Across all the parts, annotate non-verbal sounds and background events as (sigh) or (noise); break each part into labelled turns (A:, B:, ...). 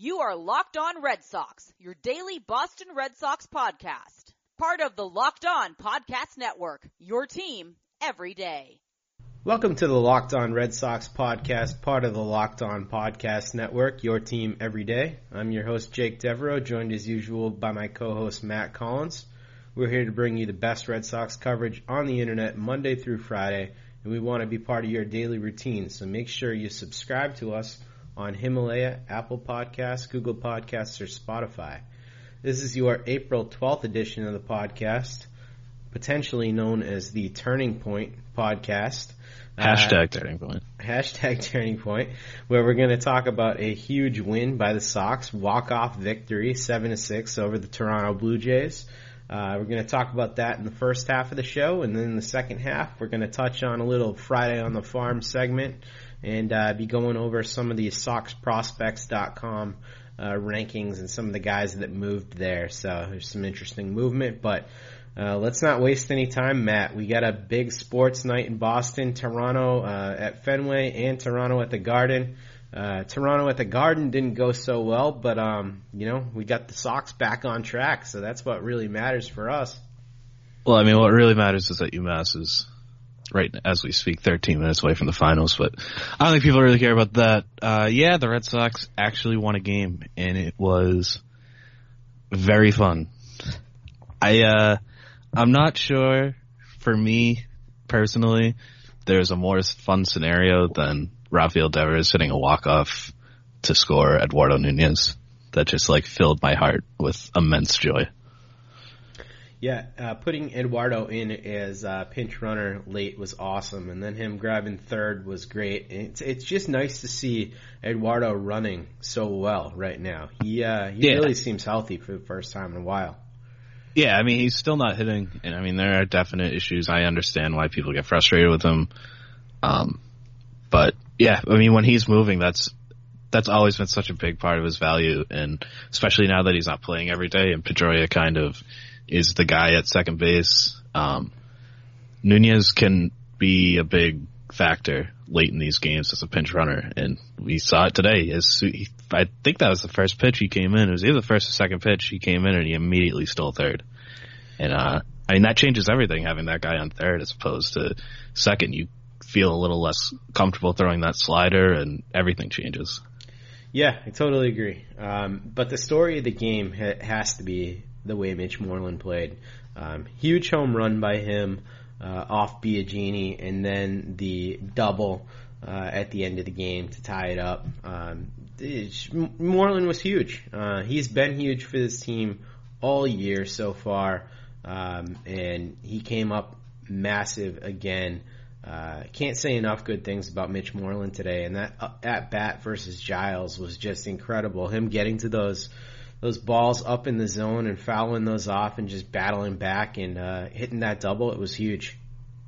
A: You are Locked On Red Sox, your daily Boston Red Sox podcast. Part of the Locked On Podcast Network, your team every day.
B: Welcome to the Locked On Red Sox podcast, part of the Locked On Podcast Network, your team every day. I'm your host, Jake Devereaux, joined as usual by my co-host, Matt Collins. We're here to bring you the best Red Sox coverage on the internet Monday through Friday, and we want to be part of your daily routine, so make sure you subscribe to us on Himalaya, Apple Podcasts, Google Podcasts, or Spotify. This is your April 12th edition of the podcast, potentially known as the Turning Point podcast.
C: Hashtag uh, turning point.
B: Hashtag (laughs) turning point, where we're going to talk about a huge win by the Sox, walk off victory, seven to six over the Toronto Blue Jays. Uh, we're going to talk about that in the first half of the show, and then in the second half, we're going to touch on a little Friday on the Farm segment and uh, be going over some of the SoxProspects.com uh, rankings and some of the guys that moved there. So there's some interesting movement, but uh, let's not waste any time, Matt. We got a big sports night in Boston, Toronto uh, at Fenway, and Toronto at the Garden. Uh, Toronto at the Garden didn't go so well, but um, you know we got the Sox back on track, so that's what really matters for us.
C: Well, I mean, what really matters is that UMass is right as we speak, 13 minutes away from the finals, but I don't think people really care about that. Uh, yeah, the Red Sox actually won a game, and it was very fun. I, uh, I'm not sure, for me, personally, there's a more fun scenario than Rafael Devers hitting a walk-off to score Eduardo Nunez. That just like filled my heart with immense joy.
B: Yeah, uh, putting Eduardo in as uh, pinch runner late was awesome, and then him grabbing third was great. It's it's just nice to see Eduardo running so well right now. He uh, he yeah. really seems healthy for the first time in a while.
C: Yeah, I mean he's still not hitting, and I mean there are definite issues. I understand why people get frustrated with him, um, but yeah, I mean when he's moving, that's that's always been such a big part of his value, and especially now that he's not playing every day, and Pedroia kind of is the guy at second base. Um, Nunez can be a big factor late in these games as a pinch runner, and we saw it today. As I think that was the first pitch he came in. It was either the first or second pitch he came in, and he immediately stole third. And uh, I mean that changes everything having that guy on third as opposed to second. You feel a little less comfortable throwing that slider, and everything changes.
B: Yeah, I totally agree. Um, but the story of the game ha- has to be the way Mitch Moreland played. Um, huge home run by him uh, off Biagini, and then the double uh, at the end of the game to tie it up. Um, Moreland was huge. Uh, he's been huge for this team all year so far, um, and he came up massive again. Uh, can't say enough good things about Mitch Moreland today, and that uh, at bat versus Giles was just incredible. Him getting to those those balls up in the zone and fouling those off and just battling back and uh, hitting that double, it was huge.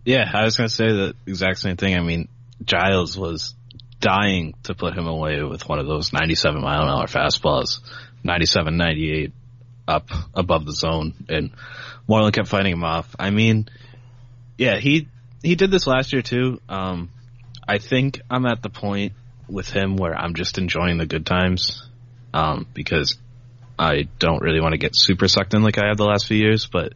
C: Yeah, I was going to say the exact same thing. I mean, Giles was dying to put him away with one of those 97 mile an hour fastballs, 97, 98 up above the zone, and Moreland kept fighting him off. I mean, yeah, he he did this last year too. Um, I think I'm at the point with him where I'm just enjoying the good times um, because I don't really want to get super sucked in like I have the last few years, but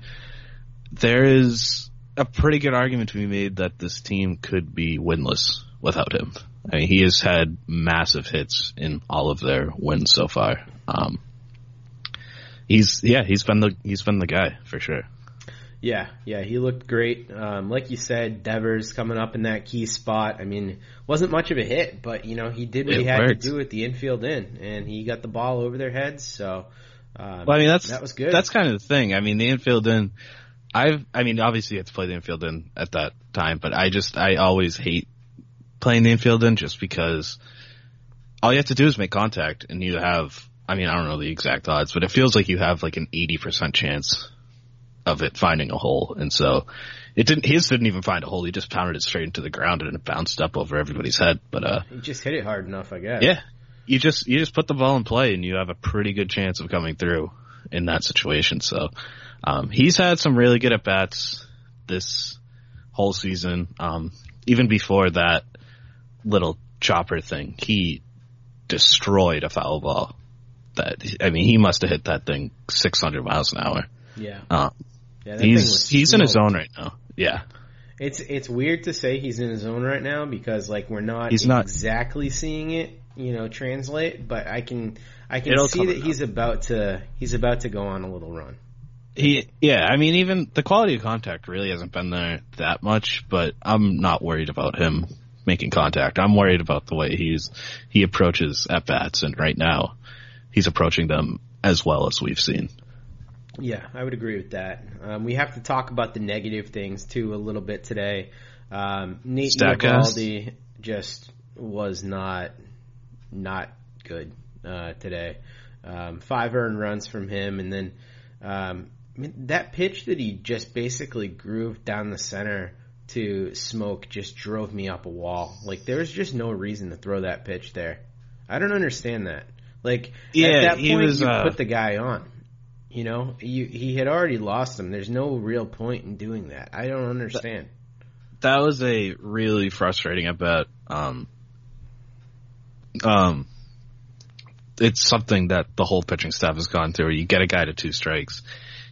C: there is a pretty good argument to be made that this team could be winless without him. I mean, he has had massive hits in all of their wins so far. Um, he's yeah, he's been the he's been the guy for sure.
B: Yeah, yeah, he looked great. Um, like you said, Devers coming up in that key spot. I mean, wasn't much of a hit, but you know he did what it he had worked. to do at the infield in, and he got the ball over their heads. So, um,
C: well, I mean that's
B: that was good.
C: That's kind of the thing. I mean, the infield in. I've, I mean, obviously you have to play the infield in at that time, but I just, I always hate playing the infield in just because all you have to do is make contact and you have, I mean, I don't know the exact odds, but it feels like you have like an 80% chance of it finding a hole. And so it didn't, his didn't even find a hole. He just pounded it straight into the ground and it bounced up over everybody's head. But, uh,
B: he just hit it hard enough, I guess.
C: Yeah. You just, you just put the ball in play and you have a pretty good chance of coming through in that situation. So, um, he's had some really good at bats this whole season. Um, even before that little chopper thing, he destroyed a foul ball that I mean he must have hit that thing 600 miles an hour.
B: Yeah.
C: Uh,
B: yeah
C: he's he's in his zone right now. Yeah.
B: It's it's weird to say he's in his zone right now because like we're not
C: He's not-
B: exactly seeing it, you know, translate. But I can I can see that he's about to he's about to go on a little run.
C: He, yeah, I mean, even the quality of contact really hasn't been there that much, but I'm not worried about him making contact. I'm worried about the way he's, he approaches at bats, and right now, he's approaching them as well as we've seen.
B: Yeah, I would agree with that. Um, we have to talk about the negative things too a little bit today. Um, Nate
C: Statcast?
B: Just was not not good uh, today. Um, five earned runs from him, and then um, I mean, that pitch that he just basically grooved down the center to Smoak just drove me up a wall. Like there was just no reason to throw that pitch there. I don't understand that. Like
C: Yeah,
B: at that point,
C: was,
B: you
C: uh,
B: put the guy on. You know, you, he had already lost them. There's no real point in doing that. I don't understand.
C: That was a really frustrating at bat. Um, um, it's something that the whole pitching staff has gone through. You get a guy to two strikes,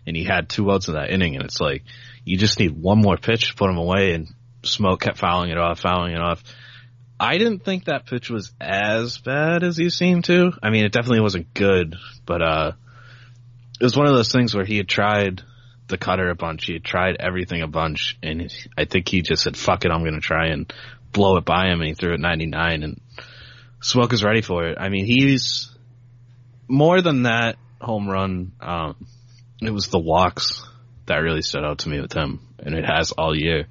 C: and he had two outs in that inning, and it's like you just need one more pitch to put him away. And Smoak kept fouling it off, fouling it off. I didn't think that pitch was as bad as he seemed to. I mean, it definitely wasn't good, but uh, it was one of those things where he had tried the cutter a bunch. He had tried everything a bunch, and I think he just said, "Fuck it, I'm going to try and blow it by him." And he threw it 99, and Smoak is ready for it. I mean, he's more than that home run. Um, it was the walks that really stood out to me with him, and it has all year.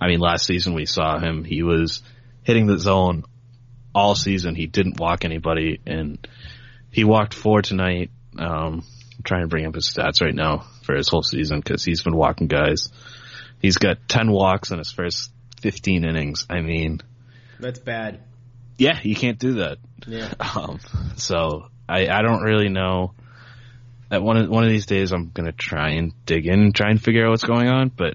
C: I mean, last season we saw him; he was hitting the zone all season. He didn't walk anybody, and he walked four tonight. Um, I'm trying to bring up his stats right now for his whole season because he's been walking guys. He's got 10 walks in his first 15 innings. I mean,
B: That's bad.
C: yeah, you can't do that.
B: Yeah. (laughs)
C: Um, so I, I don't really know. At one of, one of these days, I'm gonna try and dig in and try and figure out what's going on, but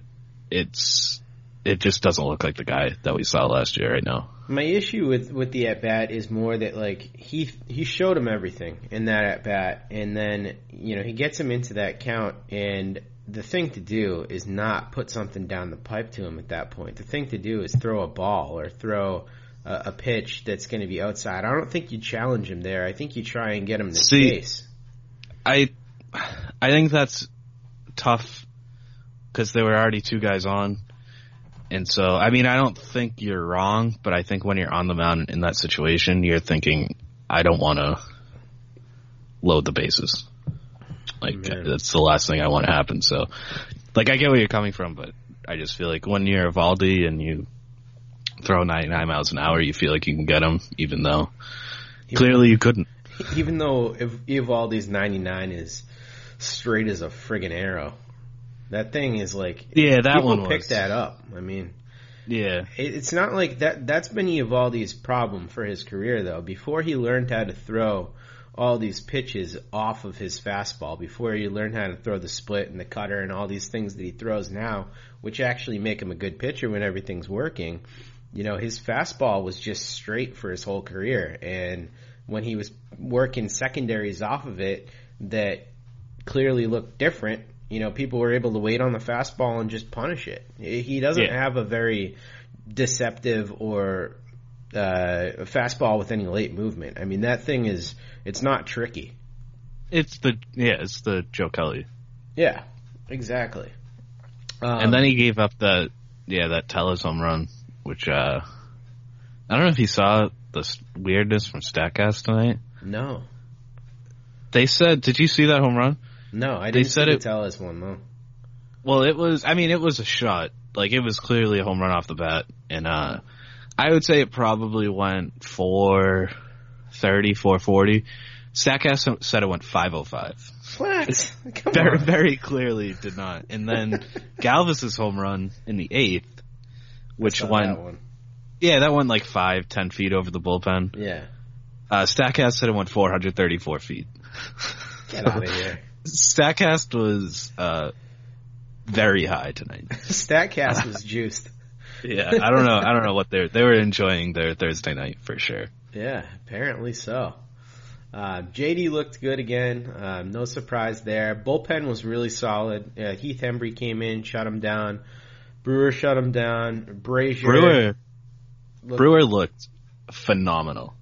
C: it's it just doesn't look like the guy that we saw last year right now.
B: My issue with with the at bat is more that like he he showed him everything in that at bat, and then you know he gets him into that count, and the thing to do is not put something down the pipe to him at that point. The thing to do is throw a ball or throw a, a pitch that's going to be outside. I don't think you challenge him there. I think you try and get him to
C: See,
B: chase.
C: I I think that's tough because there were already two guys on, and so I mean I don't think you're wrong, but I think when you're on the mound in that situation, you're thinking I don't want to load the bases. Like
B: Man.
C: that's the last thing I want to happen. So, like I get where you're coming from, but I just feel like when you're Valdi and you throw 99 miles an hour, you feel like you can get him, even though clearly you couldn't.
B: Even though if Eovaldi's 99 is straight as a friggin' arrow, that thing is like
C: Yeah, that one
B: pick
C: was.
B: that up. I mean.
C: Yeah,
B: It- It's not like that. That's been Eovaldi's problem for his career, though. Before he learned how to throw all these pitches off of his fastball, before he learned how to throw the split and the cutter and all these things that he throws now, which actually make him a good pitcher when everything's working. You know, his fastball was just straight for his whole career, and when he was working secondaries off of it, that clearly looked different. You know, people were able to wait on the fastball and just punish it. He doesn't
C: Yeah.
B: have a very deceptive or uh, fastball with any late movement. I mean, that thing is it's not tricky.
C: it's the yeah, it's the Joe Kelly.
B: Yeah, exactly. Um,
C: and then he gave up that yeah that Tellez home run, which uh I don't know if you saw the weirdness from Statcast tonight.
B: no,
C: They said, did you see that home run?
B: No, I
C: They
B: didn't
C: said
B: see
C: it-
B: us one though.
C: Well, it was. I mean, it was a shot. Like it was clearly a home run off the bat, and uh I would say it probably went four thirty, four forty. Statcast said it went five oh five.
B: What? (laughs) Come
C: Very,
B: on.
C: very clearly did not. And then (laughs) Galvis's home run in the eighth, which went
B: one.
C: Yeah, that went like five, ten feet over the bullpen.
B: Yeah,
C: Uh, Statcast said it went 434 feet. (laughs)
B: get out of here.
C: Statcast was, uh, very high tonight. (laughs)
B: Statcast was juiced.
C: Yeah, I don't know. I don't know what they're, they were enjoying their Thursday night for sure.
B: Yeah, apparently so. Uh, JD looked good again. Um, no surprise there. Bullpen was really solid. Uh, Heath Hembree came in, shut him down. Brewer shut him down. Brasier.
C: Brewer. Looked, Brewer looked phenomenal.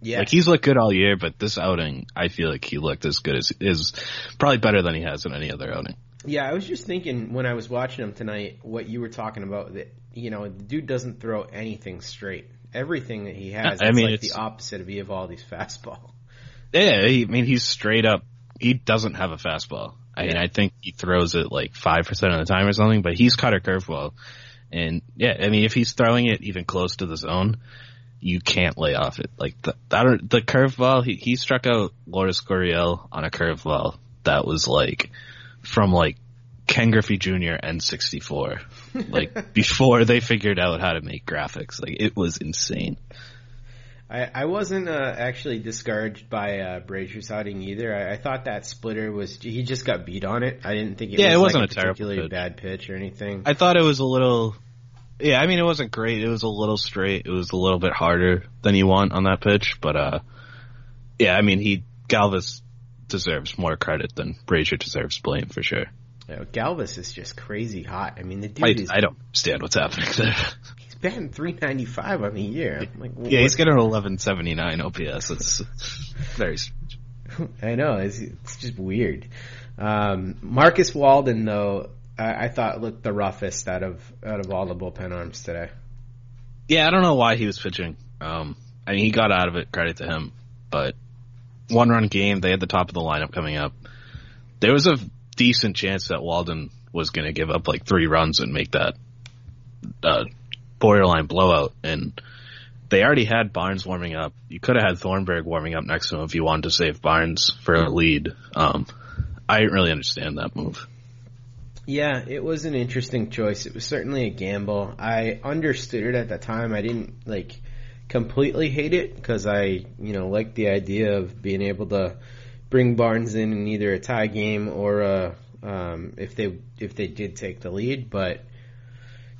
C: Yeah. Like he's looked good all year, but this outing, I feel like he looked as good as is probably better than he has in any other outing.
B: Yeah, I was just thinking when I was watching him tonight, what you were talking about that you know the dude doesn't throw anything straight. Everything that he has, I mean, like it's the opposite of Eovaldi's fastball.
C: Yeah, I mean he's straight up. He doesn't have a fastball. I yeah. mean, I think he throws it like five percent of the time or something, but he's cut a curveball. And yeah, I mean, if he's throwing it even close to the zone, you can't lay off it. Like the the curveball, he he struck out Lourdes Gurriel on a curveball that was like from like Ken Griffey Jr. and 64. Like (laughs) before they figured out how to make graphics, like it was insane.
B: I, I wasn't uh, actually discouraged by uh, Brasier's outing either. I, I, thought that splitter was he just got beat on it. I didn't think it yeah, was it wasn't like a, a particularly pitch. bad pitch or anything.
C: I thought it was a little. Yeah, I mean it wasn't great. It was a little straight. It was a little bit harder than you want on that pitch, but uh, yeah, I mean he Galvis deserves more credit than Brasier deserves blame for sure.
B: Yeah, Galvis is just crazy hot. I mean the dude
C: I,
B: is.
C: I don't understand what's happening there (laughs)
B: batting 395 on the year.
C: Like, yeah, he's got an 1179 OPS. It's (laughs) very strange. (laughs)
B: I know. It's, it's just weird. Um, Marcus Walden, though, I, I, thought looked the roughest out of out of all the bullpen arms today.
C: Yeah, I don't know why he was pitching. Um, I mean, he got out of it. Credit to him. But one run game, they had the top of the lineup coming up. There was a decent chance that Walden was going to give up like three runs and make that uh, borderline blowout. And they already had Barnes warming up. You could have had Thornburg warming up next to him if you wanted to save Barnes for a lead. Um, I didn't really understand that move.
B: Yeah, it was an interesting choice. It was certainly a gamble. I understood it at the time. I didn't like completely hate it because I, you know, liked the idea of being able to bring Barnes in in either a tie game or a, um, if they if they did take the lead. But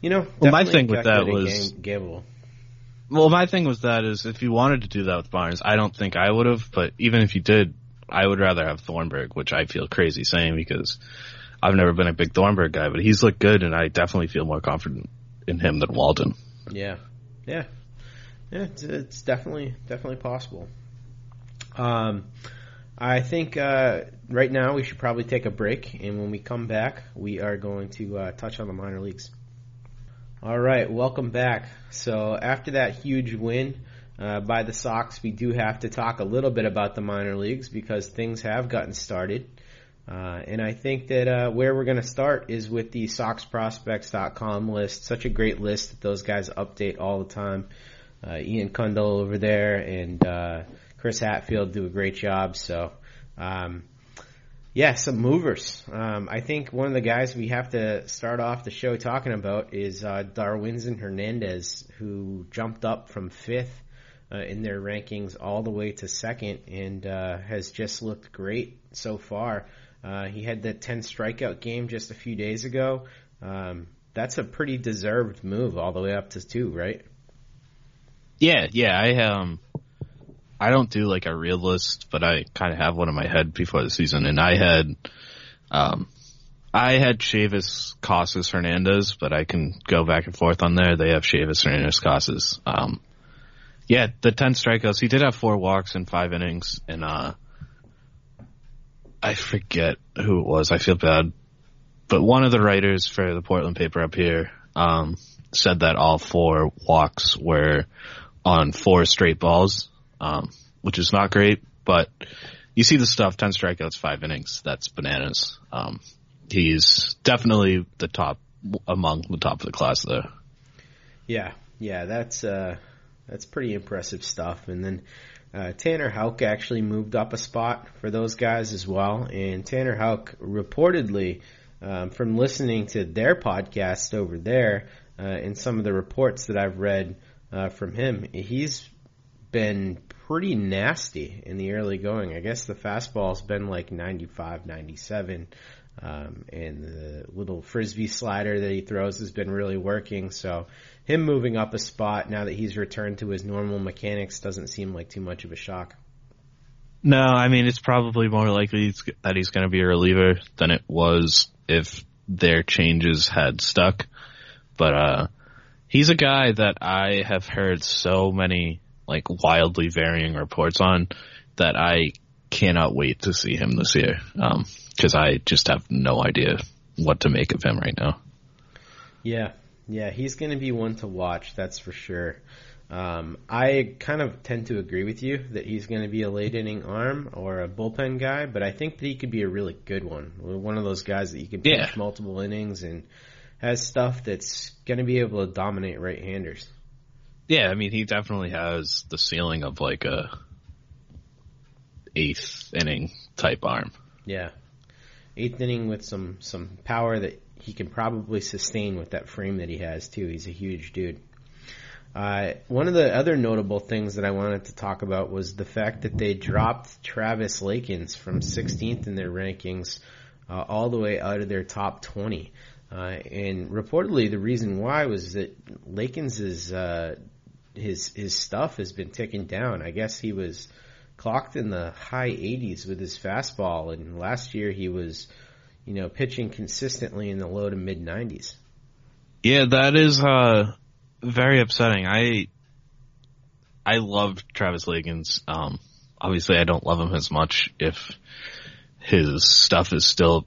B: you know,
C: well, my thing with that was
B: gamble.
C: Well, my thing was that is if you wanted to do that with Barnes, I don't think I would have. But even if you did, I would rather have Thornburg, which I feel crazy saying because I've never been a big Thornburg guy, but he's looked good, and I definitely feel more confident in him than Walden.
B: Yeah, yeah, yeah. It's, it's definitely definitely possible. Um, I think uh, right now we should probably take a break, and when we come back, we are going to uh, touch on the minor leagues. All right, welcome back. So after that huge win uh, by the Sox, we do have to talk a little bit about the minor leagues because things have gotten started. Uh, and I think that uh, where we're going to start is with the SoxProspects.com list. Such a great list that those guys update all the time. Uh, Ian Cundall over there and uh, Chris Hatfield do a great job. So um, yeah, some movers. Um, I think one of the guys we have to start off the show talking about is uh, Darwinzon Hernandez, who jumped up from fifth uh, in their rankings all the way to second and uh, has just looked great so far. Uh, he had that 10 strikeout game just a few days ago. Um, that's a pretty deserved move all the way up to two, right?
C: Yeah, yeah. I um, I don't do like a real list, but I kind of have one in my head before the season, and I had, um, I had Chavis, Casas, Hernandez, but I can go back and forth on there. They have Chavis, Hernandez, Casas. Um, yeah, the 10 strikeouts. He did have four walks in five innings, and, uh, I forget who it was. I feel bad. But one of the writers for the Portland paper up here, um, said that all four walks were on four straight balls um, which is not great, but you see the stuff, 10 strikeouts, five innings. That's bananas. Um, he's definitely the top among the top of the class there.
B: Yeah. Yeah. That's, uh, that's pretty impressive stuff. And then, uh, Tanner Houck actually moved up a spot for those guys as well. And Tanner Houck reportedly, um, from listening to their podcast over there, uh, and some of the reports that I've read, uh, from him, he's been pretty nasty in the early going. I guess the fastball's been like 95, 97. Um, and the little frisbee slider that he throws has been really working. So him moving up a spot now that he's returned to his normal mechanics doesn't seem like too much of a shock.
C: No, I mean it's probably more likely that he's going to be a reliever than it was if their changes had stuck. But uh he's a guy that I have heard so many like wildly varying reports on that I cannot wait to see him this year. Um cuz I just have no idea what to make of him right now.
B: Yeah. Yeah, he's going to be one to watch, that's for sure. Um, I kind of tend to agree with you that he's going to be a late inning arm or a bullpen guy, but I think that he could be a really good one. One of those guys that you can pitch
C: Yeah.
B: multiple innings and has stuff that's going to be able to dominate right-handers.
C: Yeah, I mean he definitely has the ceiling of like a eighth inning type arm.
B: Yeah. Eighth inning with some, some power that he can probably sustain with that frame that he has too. He's a huge dude. Uh, one of the other notable things that I wanted to talk about was the fact that they dropped Travis Lakins from 16th in their rankings uh, all the way out of their top 20. Uh, and reportedly, the reason why was that Lakins uh, his his stuff has been ticking down. I guess he was clocked in the high 80s with his fastball, and last year he was, you know, pitching consistently in the low to mid 90s.
C: Yeah, that is uh very upsetting. I I love Travis Lakins. Um obviously I don't love him as much if his stuff is still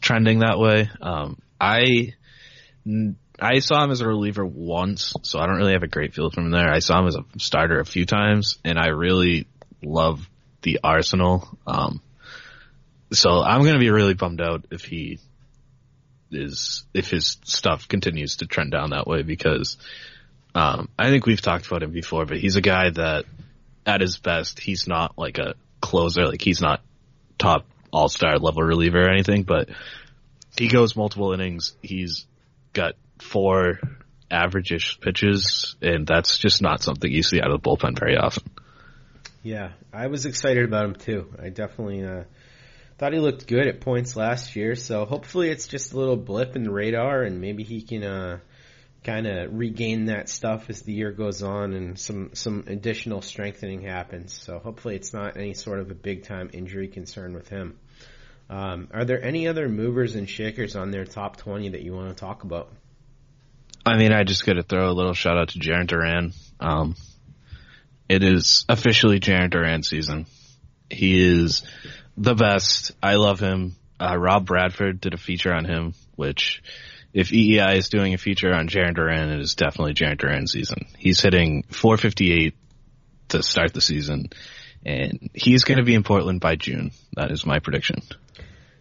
C: trending that way. Um I I saw him as a reliever once, so I don't really have a great feel from there. I saw him as a starter a few times and I really love the arsenal. Um so I'm going to be really bummed out if he is if his stuff continues to trend down that way because um, I think we've talked about him before, but he's a guy that at his best he's not like a closer, like he's not top all star level reliever or anything, but he goes multiple innings. He's got four average-ish pitches, and that's just not something you see out of the bullpen very often.
B: Yeah, I was excited about him too. I definitely uh, thought he looked good at points last year, so hopefully it's just a little blip in the radar, and maybe he can uh, kind of regain that stuff as the year goes on, and some some additional strengthening happens. So hopefully it's not any sort of a big time injury concern with him. Um, are there any other movers and shakers on their top twenty that you want to talk about?
C: I mean, I just got to throw a little shout out to Jarren Duran. Um, it is officially Jarren Duran season. He is the best. I love him. Uh, Rob Bradford did a feature on him, which if WEEI is doing a feature on Jarren Duran, it is definitely Jarren Duran season. He's hitting 458 to start the season, and he's going to be in Portland by June. That is my prediction.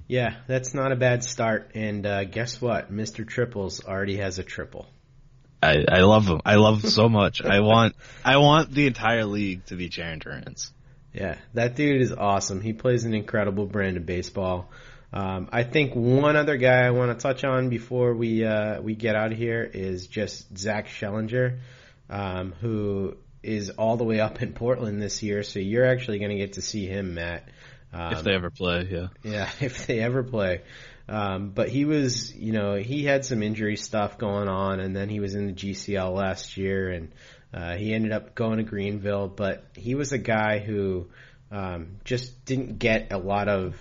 B: Yeah, that's not a bad start. And uh, guess what? Mr. Triples already has a triple.
C: I, I love him. I love him so much. I want I want the entire league to be Jarren Duran's.
B: Yeah, that dude is awesome. He plays an incredible brand of baseball. Um, I think one other guy I want to touch on before we uh, we get out of here is just Zach Schellinger, um, who is all the way up in Portland this year. So you're actually going to get to see him, Matt. Um, (laughs)
C: if they ever play, yeah.
B: Yeah, if they ever play. Um, but he was, you know, he had some injury stuff going on, and then he was in the GCL last year, and uh, he ended up going to Greenville. But he was a guy who um, just didn't get a lot of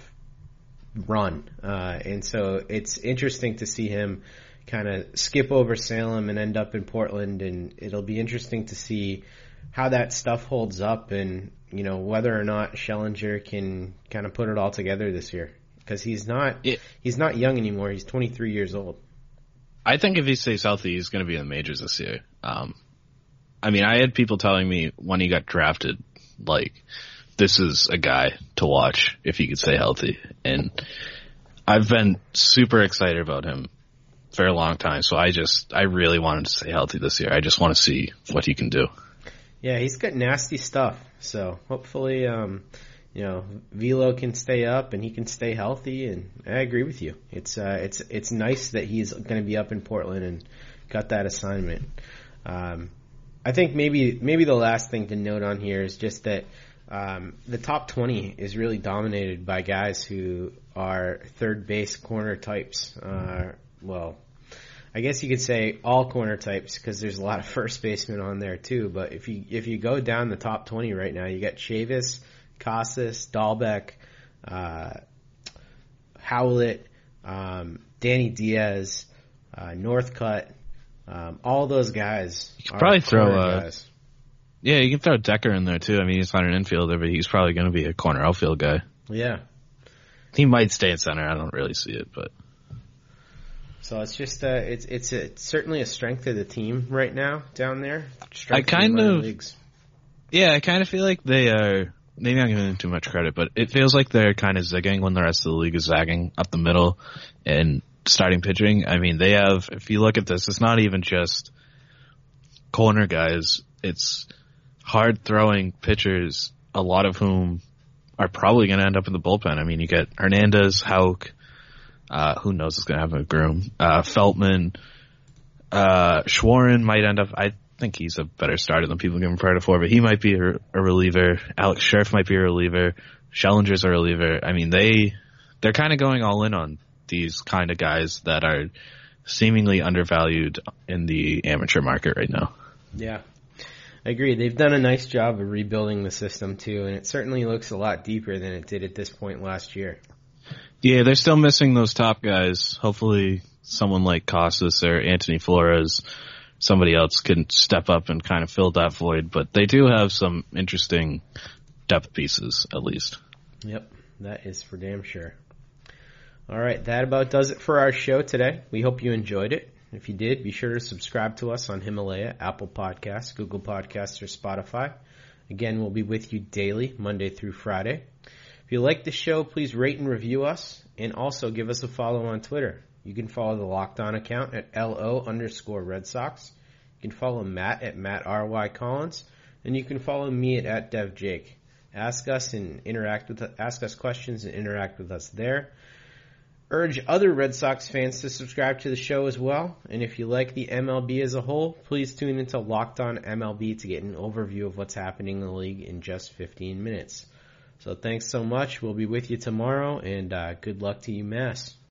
B: run, uh, and so it's interesting to see him kind of skip over Salem and end up in Portland, and it'll be interesting to see how that stuff holds up, and you know whether or not Schellinger can kind of put it all together this year because he's not
C: It-
B: he's not young anymore. He's 23 years old.
C: I think if he stays healthy, he's going to be in the majors this year. Um, I mean, I had people telling me when he got drafted, like, this is a guy to watch if he could stay healthy. And I've been super excited about him for a long time. So I just, I really wanted to stay healthy this year. I just want to see what he can do.
B: Yeah, he's got nasty stuff. So hopefully, um, you know, Velo can stay up and he can stay healthy. And I agree with you. It's uh, it's it's nice that he's going to be up in Portland and got that assignment. Um, I think maybe maybe the last thing to note on here is just that um, the top 20 is really dominated by guys who are third base corner types. Uh, well, I guess you could say all corner types because there's a lot of (laughs) first basemen on there too. But if you if you go down the top 20 right now, you got Chavis, Casas, Dalbec, uh, Howlett, um, Danny Diaz, uh, Northcut, um, all those guys.
C: You could probably throw uh,
B: guys.
C: yeah, you can throw Decker in there too. I mean, he's not an infielder, but he's probably going to be a corner outfield guy.
B: Yeah.
C: He might stay in center. I don't really see it, but
B: So it's just uh, it's it's, a, it's certainly a strength of the team right now down there. Strength
C: I kind of-
B: leagues.
C: yeah, I kind of feel like they are. Maybe I'm giving them too much credit, but it feels like they're kind of zigging when the rest of the league is zagging up the middle and starting pitching. I mean, they have. If you look at this, it's not even just corner guys. It's hard throwing pitchers, a lot of whom are probably going to end up in the bullpen. I mean, you get Hernandez, Houck, uh, who knows what's going to happen with Groom, uh, Feltman, uh, Shawaryn might end up, I think he's a better starter than people give him credit for, but he might be a, a reliever. Alex Scherff might be a reliever. Schellinger's a reliever. I mean, they, they're kind of going all in on these kind of guys that are seemingly undervalued in the amateur market right now.
B: Yeah. I agree. They've done a nice job of rebuilding the system too, and it certainly looks a lot deeper than it did at this point last year.
C: Yeah, they're still missing those top guys. Hopefully someone like Casas or Antoni Flores, somebody else can step up and kind of fill that void, but they do have some interesting depth pieces at least.
B: Yep, that is for damn sure. All right, that about does it for our show today. We hope you enjoyed it. If you did, be sure to subscribe to us on Himalaya, Apple Podcasts, Google Podcasts, or Spotify. Again, we'll be with you daily, Monday through Friday. If you like the show, please rate and review us, and also give us a follow on Twitter. You can follow the Locked On account at LO underscore Red Sox. You can follow Matt at Matt R.Y. Collins, and you can follow me at, at Dev Jake. Ask us and interact with ask us questions and interact with us there. Urge other Red Sox fans to subscribe to the show as well. And if you like the MLB as a whole, please tune into Locked On MLB to get an overview of what's happening in the league in just 15 minutes. So thanks so much. We'll be with you tomorrow, and uh, good luck to you, Mass.